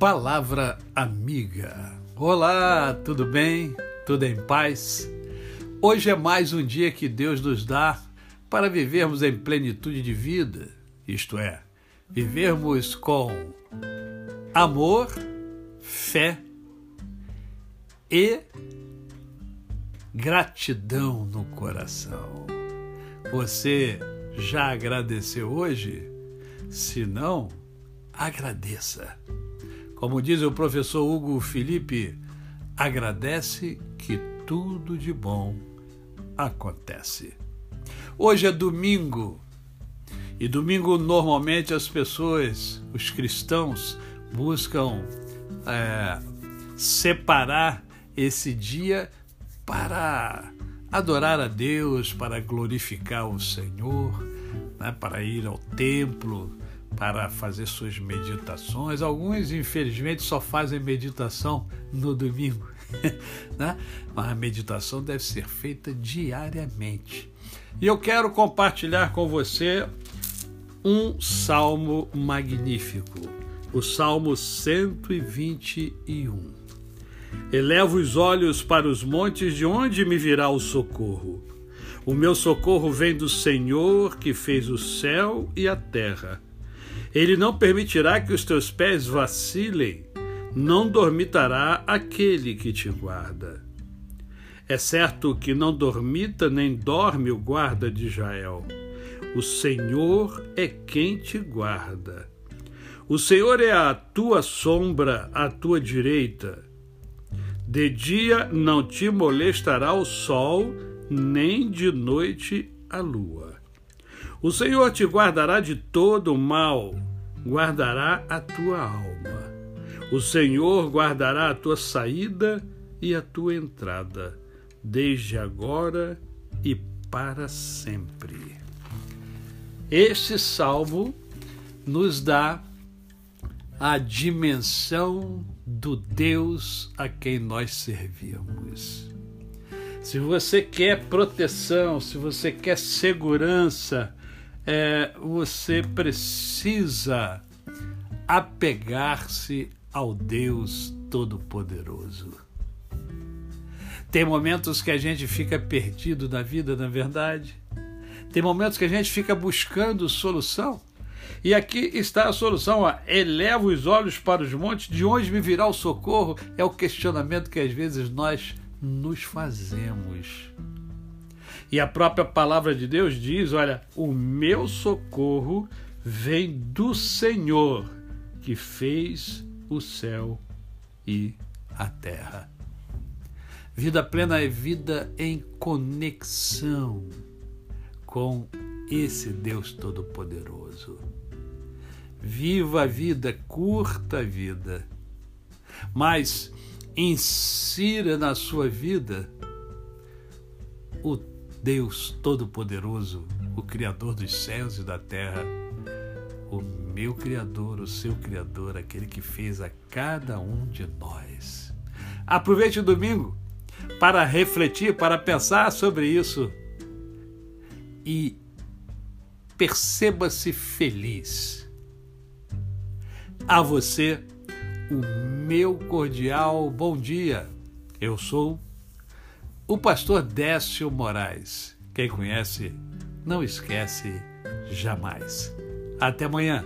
Palavra Amiga. Olá, tudo bem? Tudo em paz? Hoje é mais um dia que Deus nos dá para vivermos em plenitude de vida, isto é, vivermos com amor, fé e gratidão no coração. Você já agradeceu hoje? Se não, agradeça. Como diz o professor Hugo Felipe, agradece que tudo de bom acontece. Hoje é domingo. E domingo normalmente as pessoas, os cristãos, buscam é, separar esse dia para adorar a Deus, para glorificar o Senhor, né, para ir ao templo, para fazer suas meditações. Alguns, infelizmente, só fazem meditação no domingo, né? mas a meditação deve ser feita diariamente. E eu quero compartilhar com você um salmo magnífico, o Salmo 121. Elevo os olhos para os montes, de onde me virá o socorro? O meu socorro vem do Senhor que fez o céu e a terra. Ele não permitirá que os teus pés vacilem, não dormitará aquele que te guarda. É certo que não dormita nem dorme o guarda de Israel. O Senhor é quem te guarda. O Senhor é a tua sombra à tua direita. De dia não te molestará o sol, nem de noite a lua. O Senhor te guardará de todo o mal, guardará a tua alma. O Senhor guardará a tua saída e a tua entrada, desde agora e para sempre. Este salmo nos dá a dimensão do Deus a quem nós servimos. Se você quer proteção, se você quer segurança, é, você precisa apegar-se ao Deus Todo-Poderoso. Tem momentos que a gente fica perdido na vida, na verdade. Tem momentos que a gente fica buscando solução. E aqui está a solução: ó, eleva os olhos para os montes, de onde me virá o socorro? É o questionamento que às vezes nós nos fazemos. E a própria palavra de Deus diz: olha, o meu socorro vem do Senhor que fez o céu e a terra. Vida plena é vida em conexão com esse Deus Todo-Poderoso. Viva a vida, curta a vida, mas insira na sua vida o Deus Todo-Poderoso, o Criador dos céus e da terra, o meu Criador, o seu Criador, aquele que fez a cada um de nós. Aproveite o domingo para refletir, para pensar sobre isso e perceba-se feliz. A você, o meu cordial bom dia. Eu sou o pastor Décio Moraes. Quem conhece, não esquece jamais. Até amanhã.